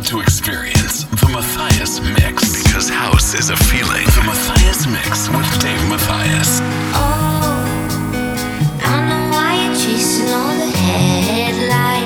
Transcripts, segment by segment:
about to experience the Matthias Mix because house is a feeling. The Matthias Mix with Dave Matthias. Oh, I know why you're chasing all the headlights.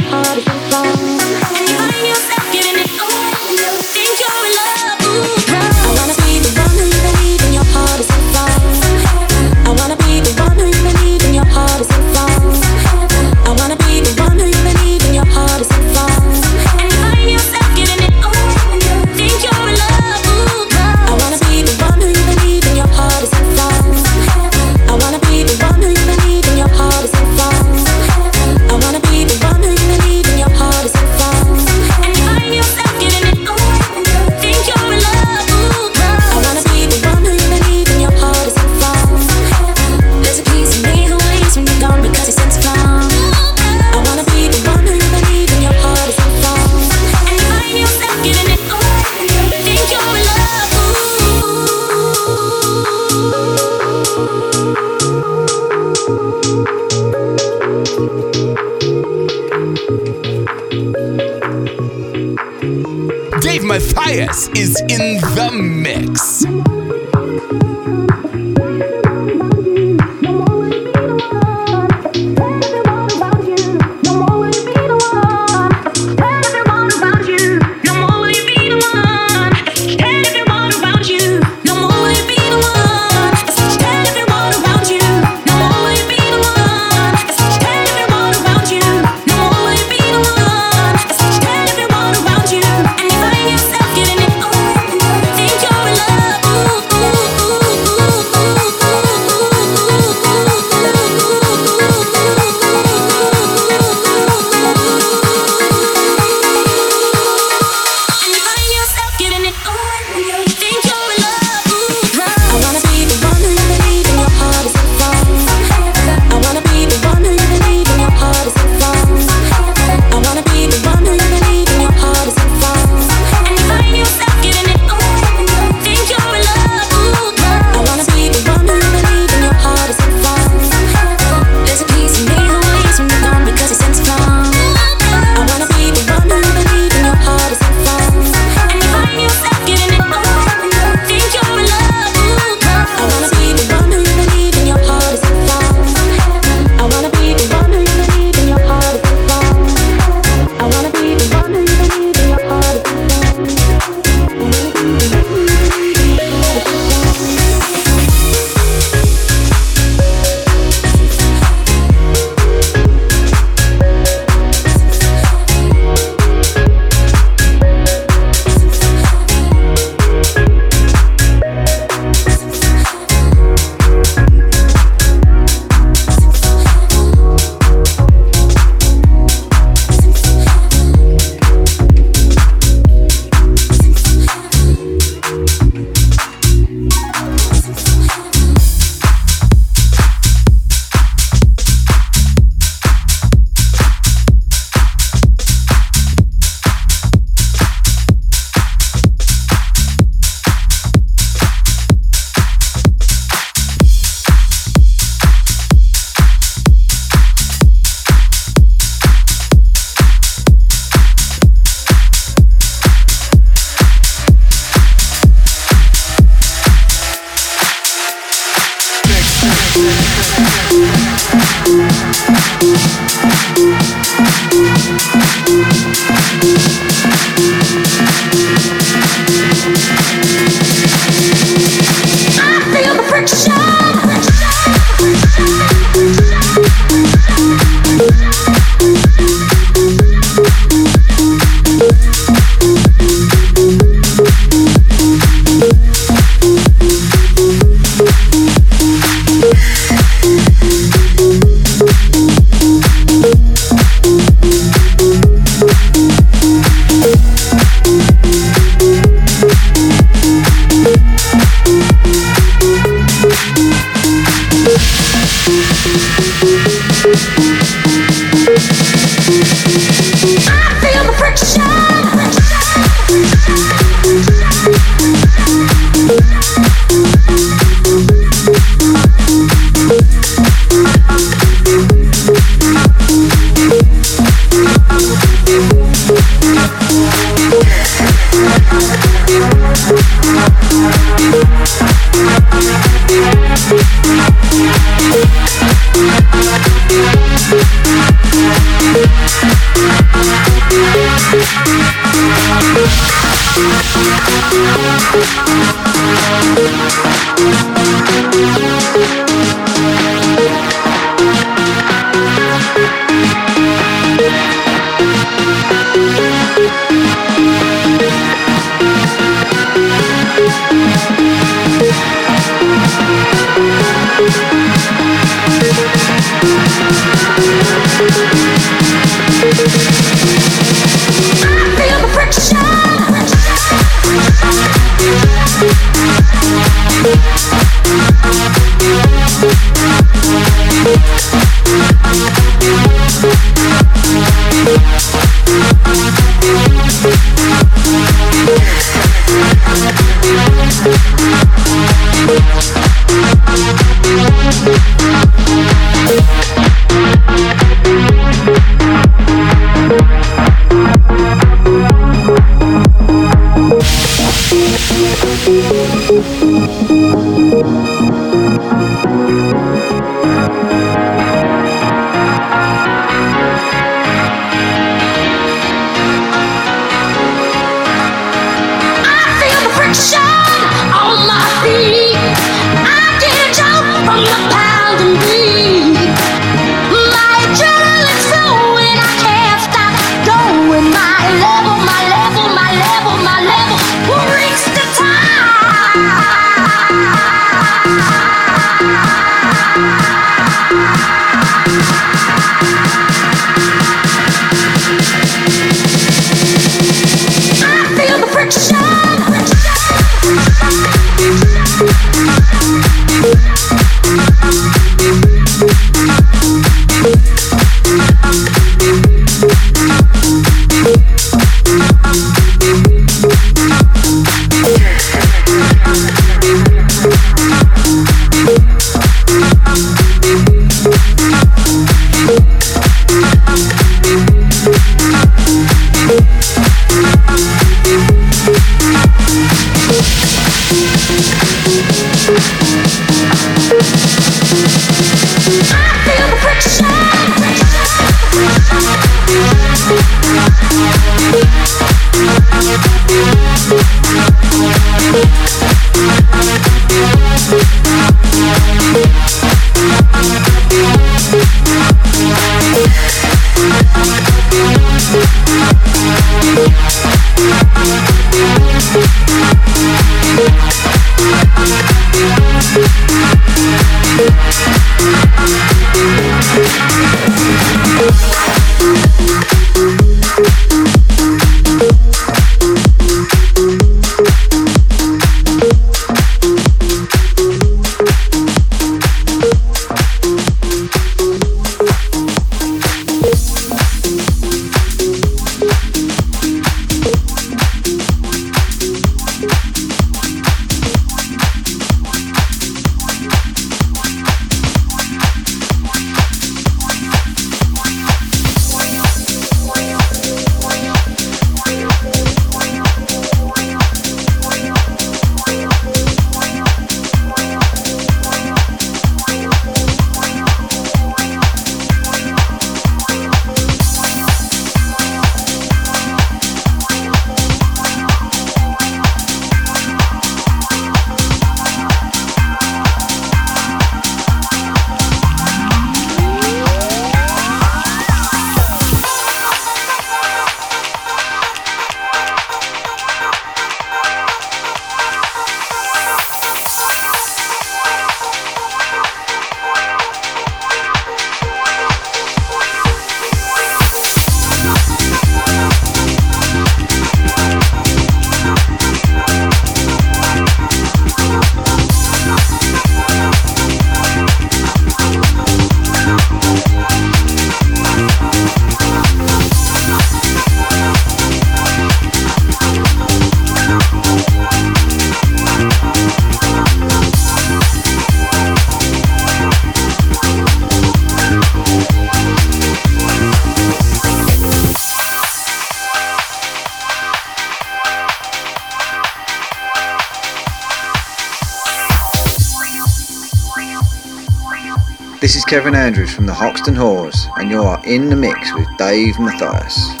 Kevin Andrews from the Hoxton Whores, and you are in the mix with Dave Matthias.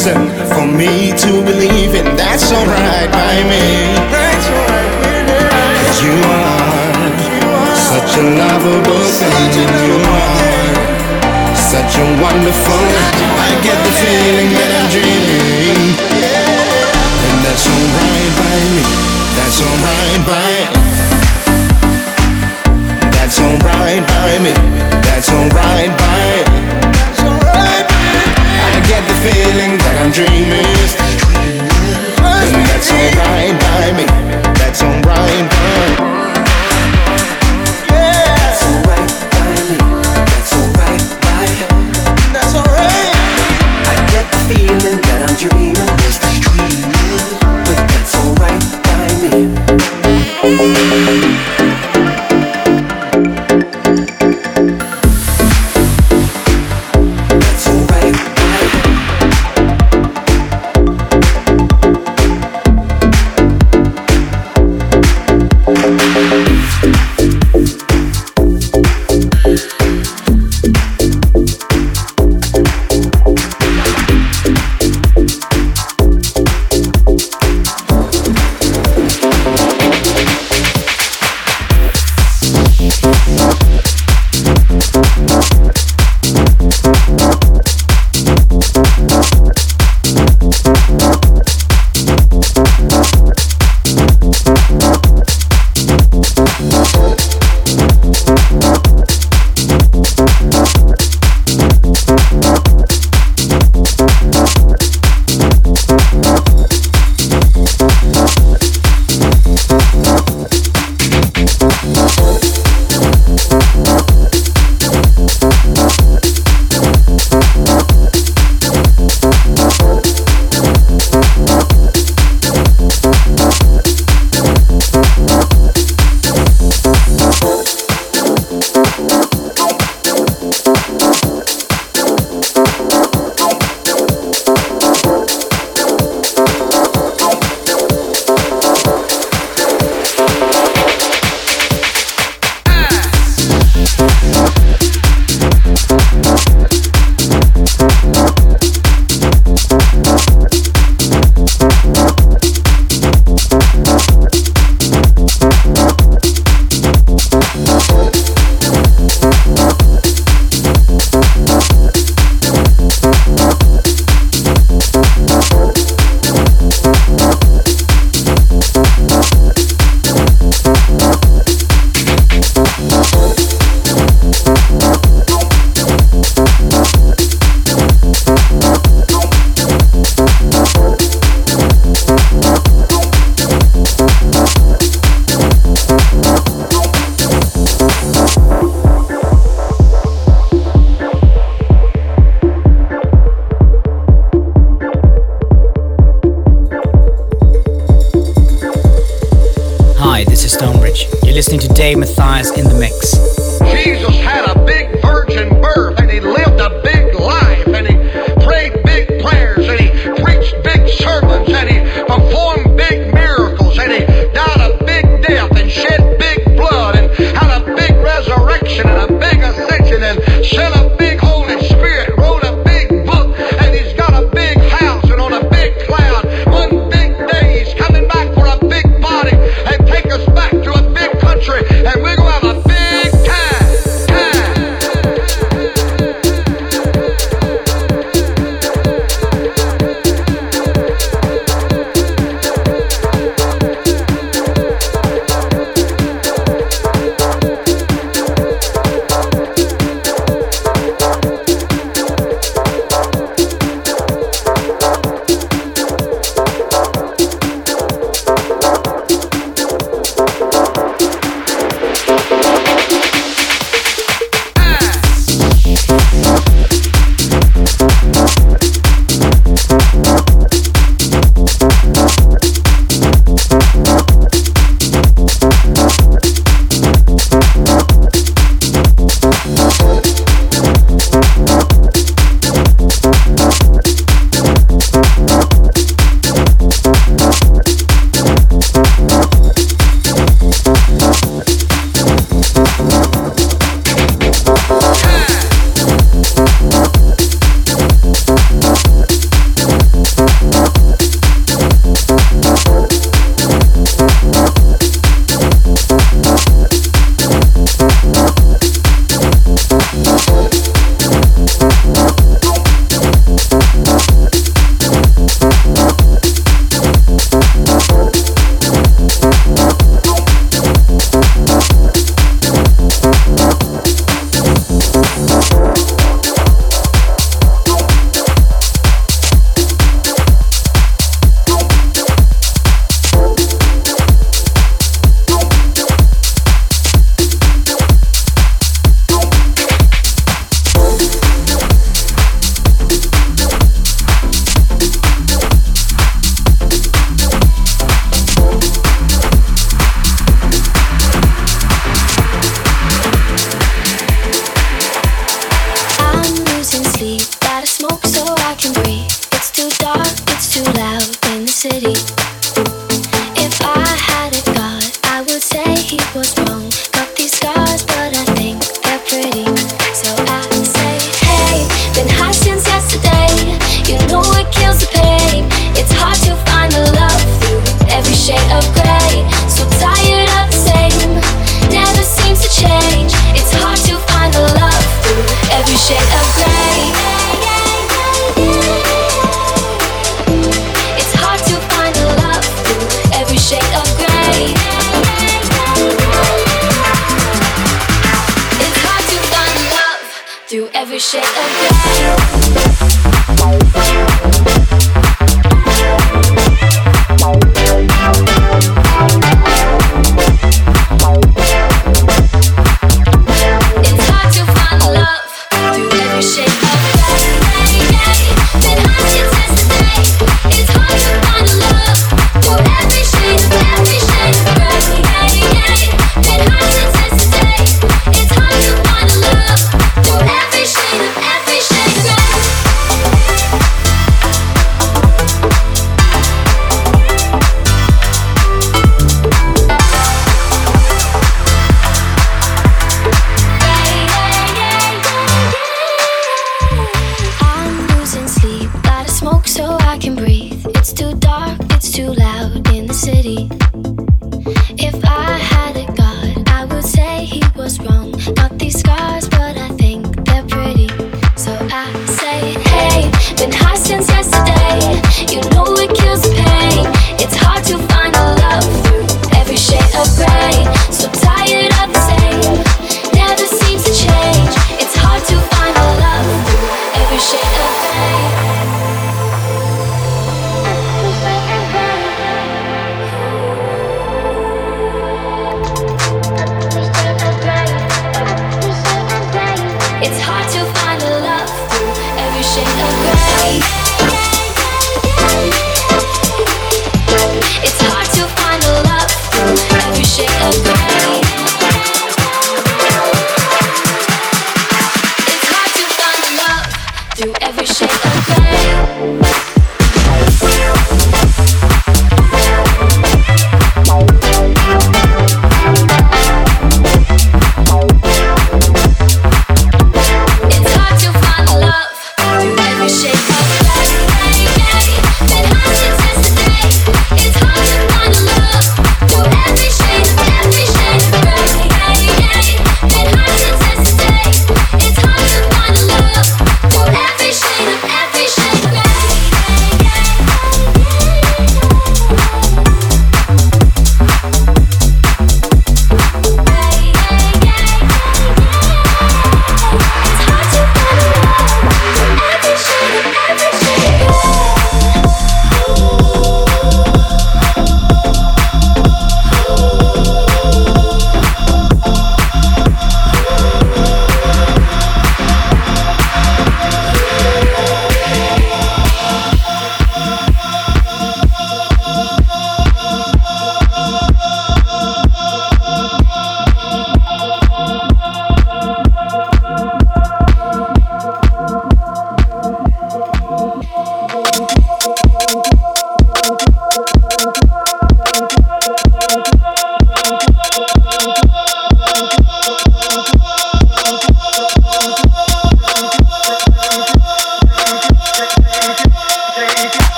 Reason for me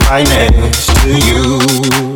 right next to you.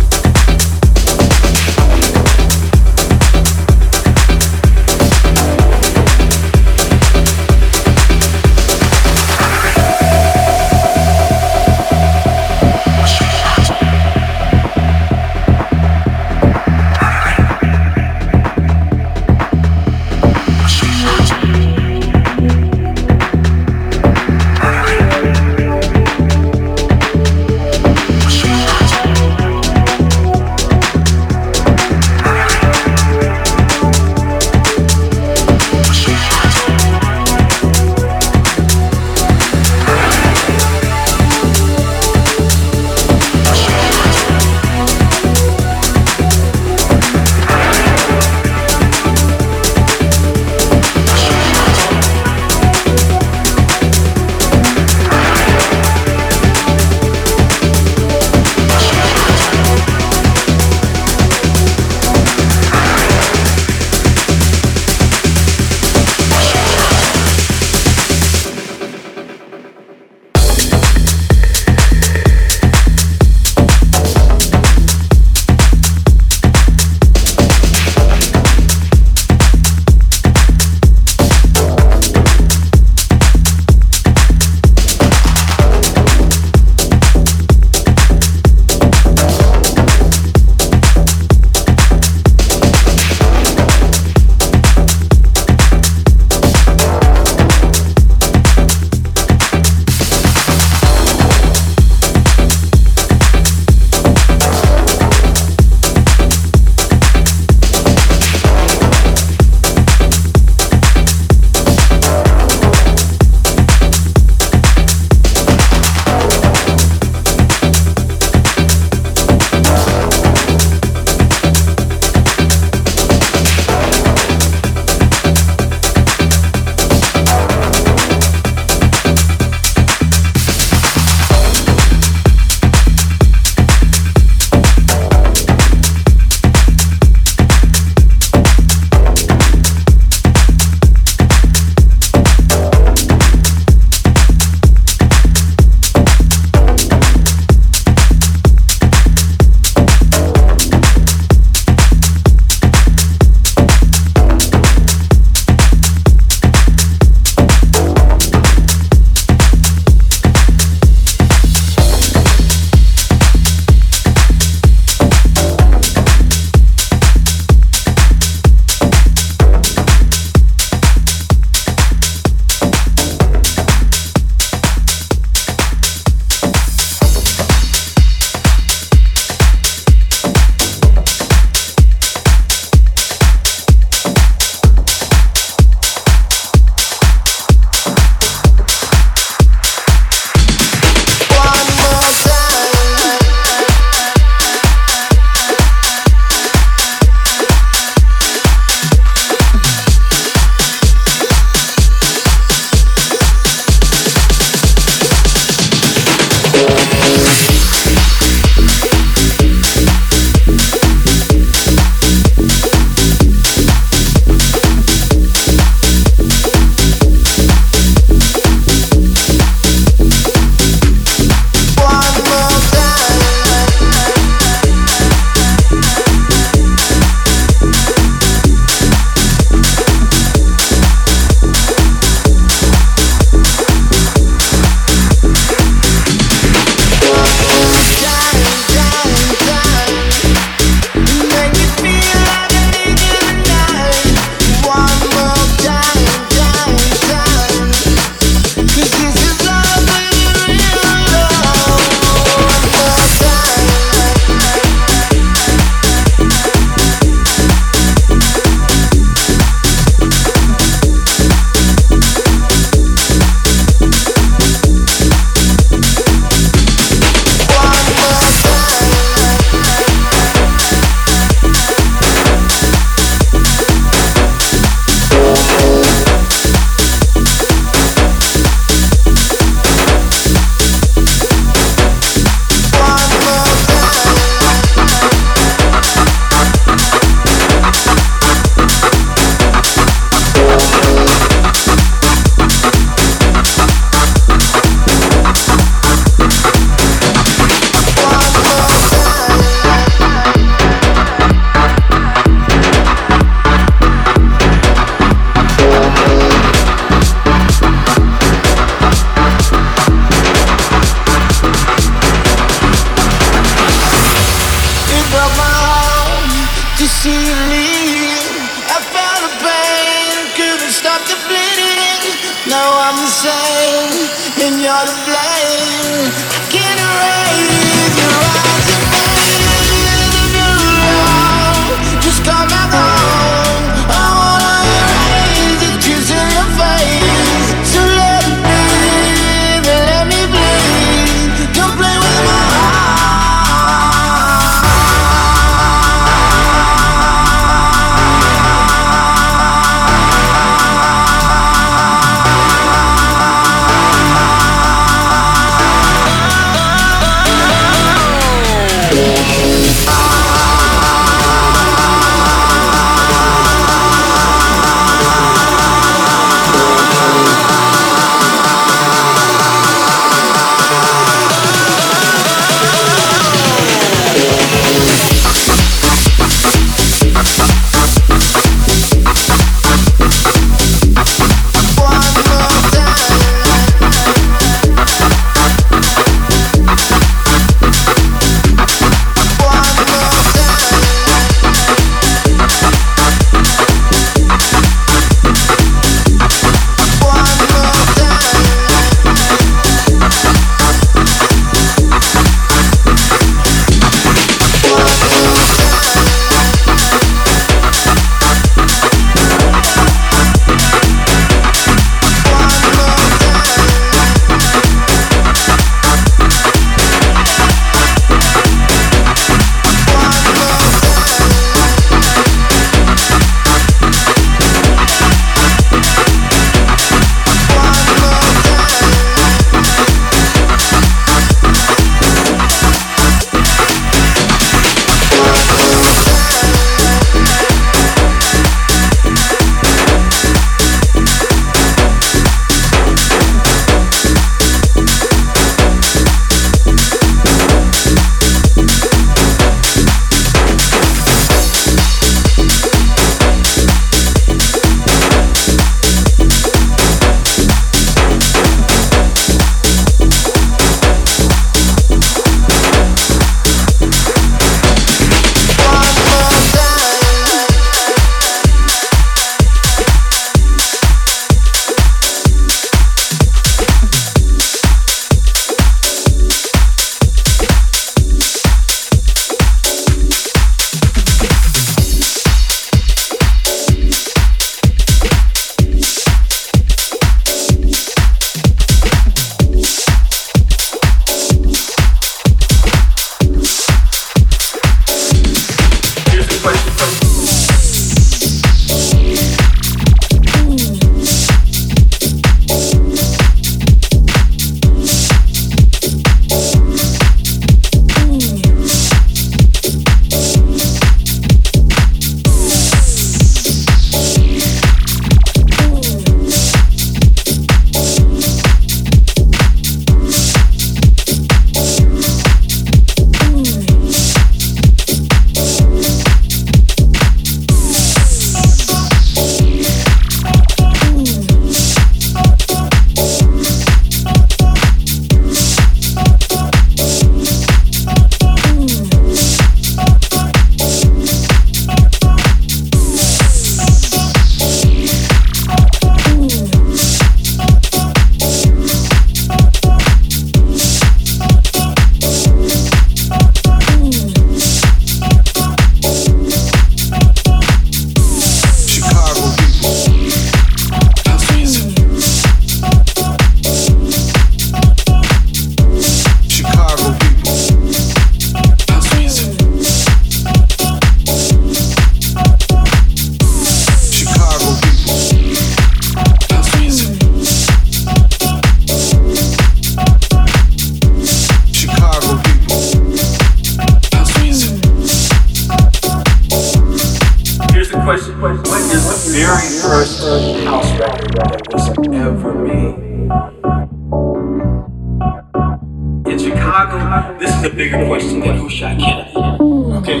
Chicago, this is a bigger question than who shot Kennedy. Okay?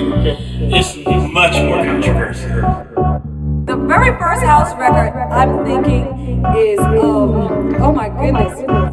It's much more controversial. The very first house record I'm thinking is, um, oh my goodness.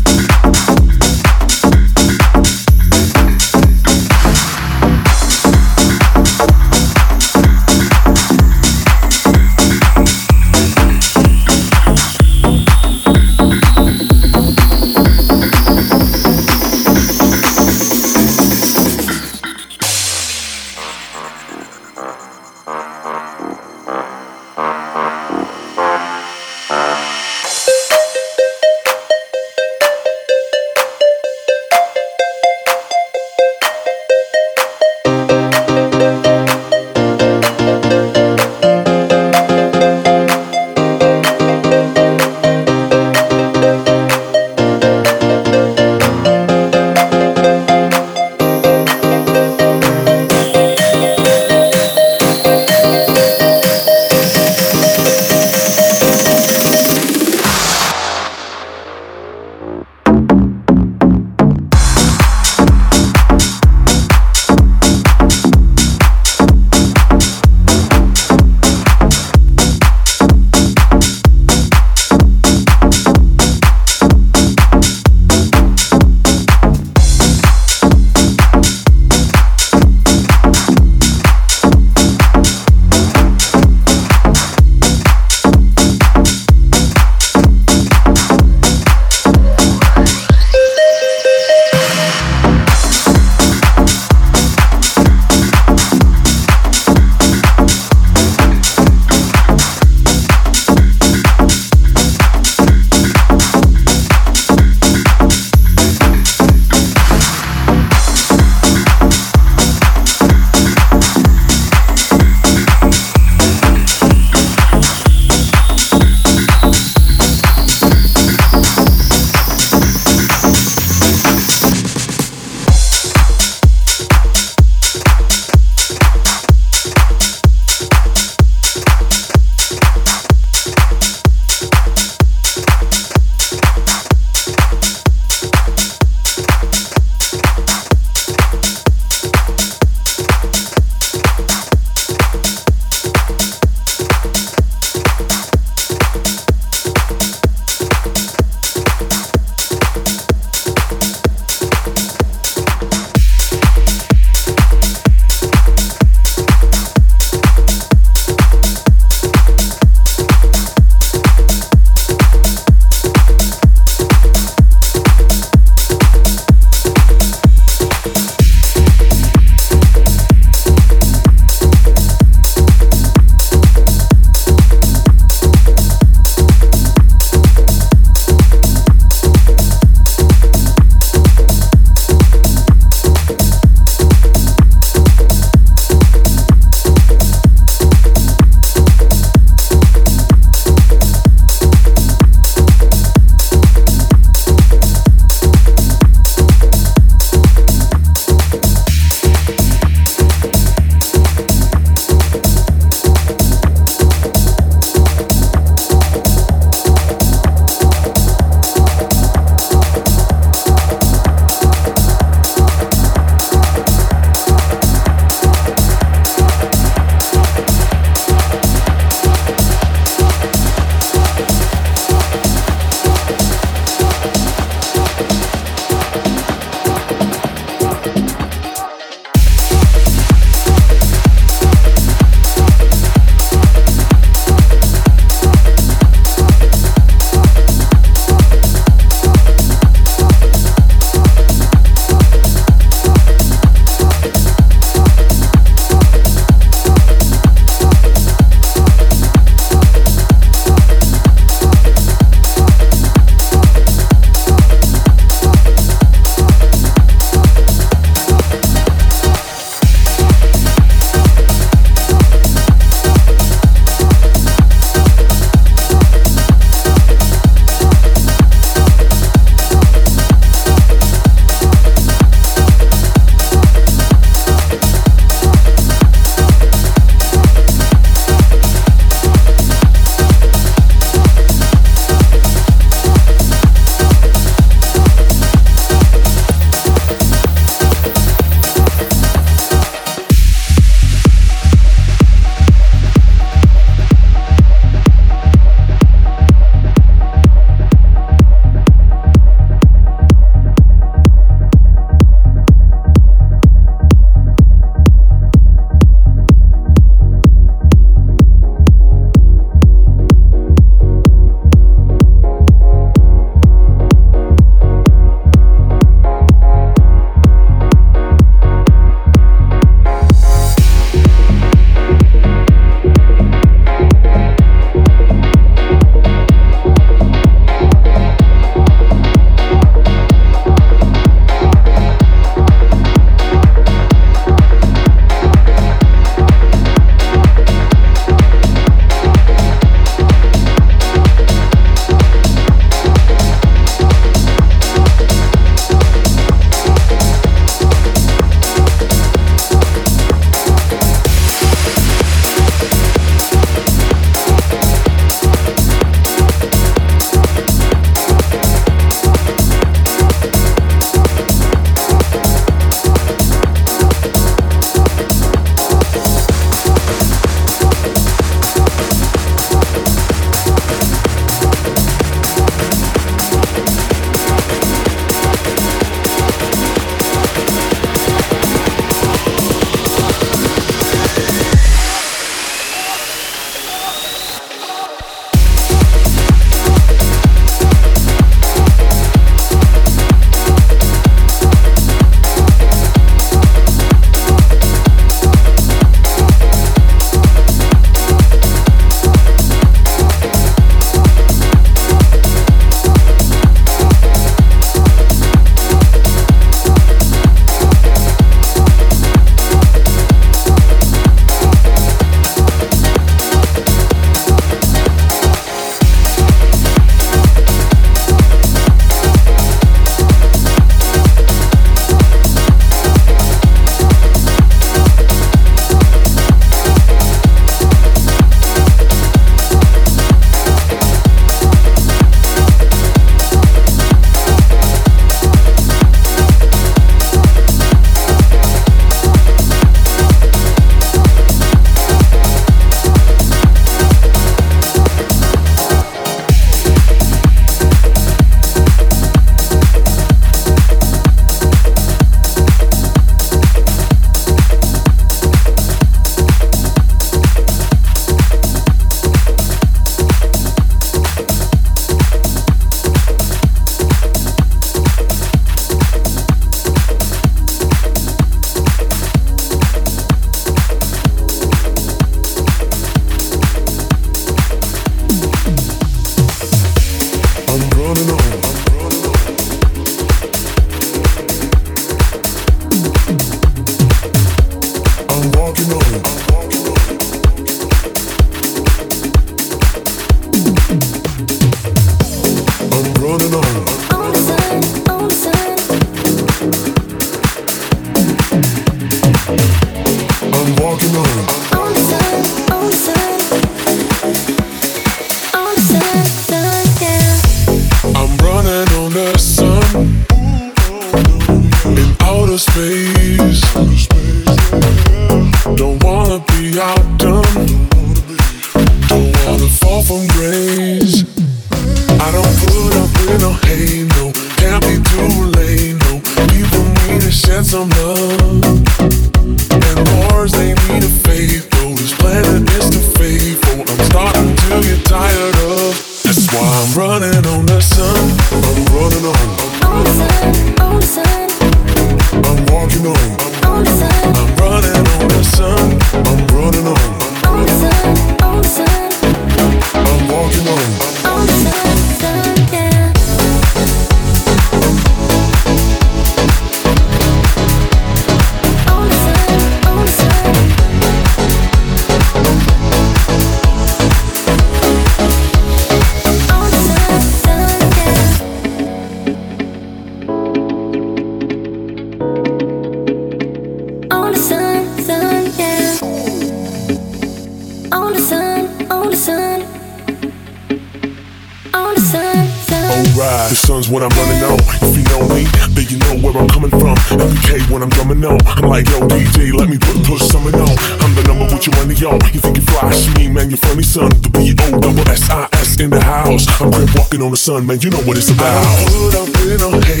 On the sun, man, you know what it's about.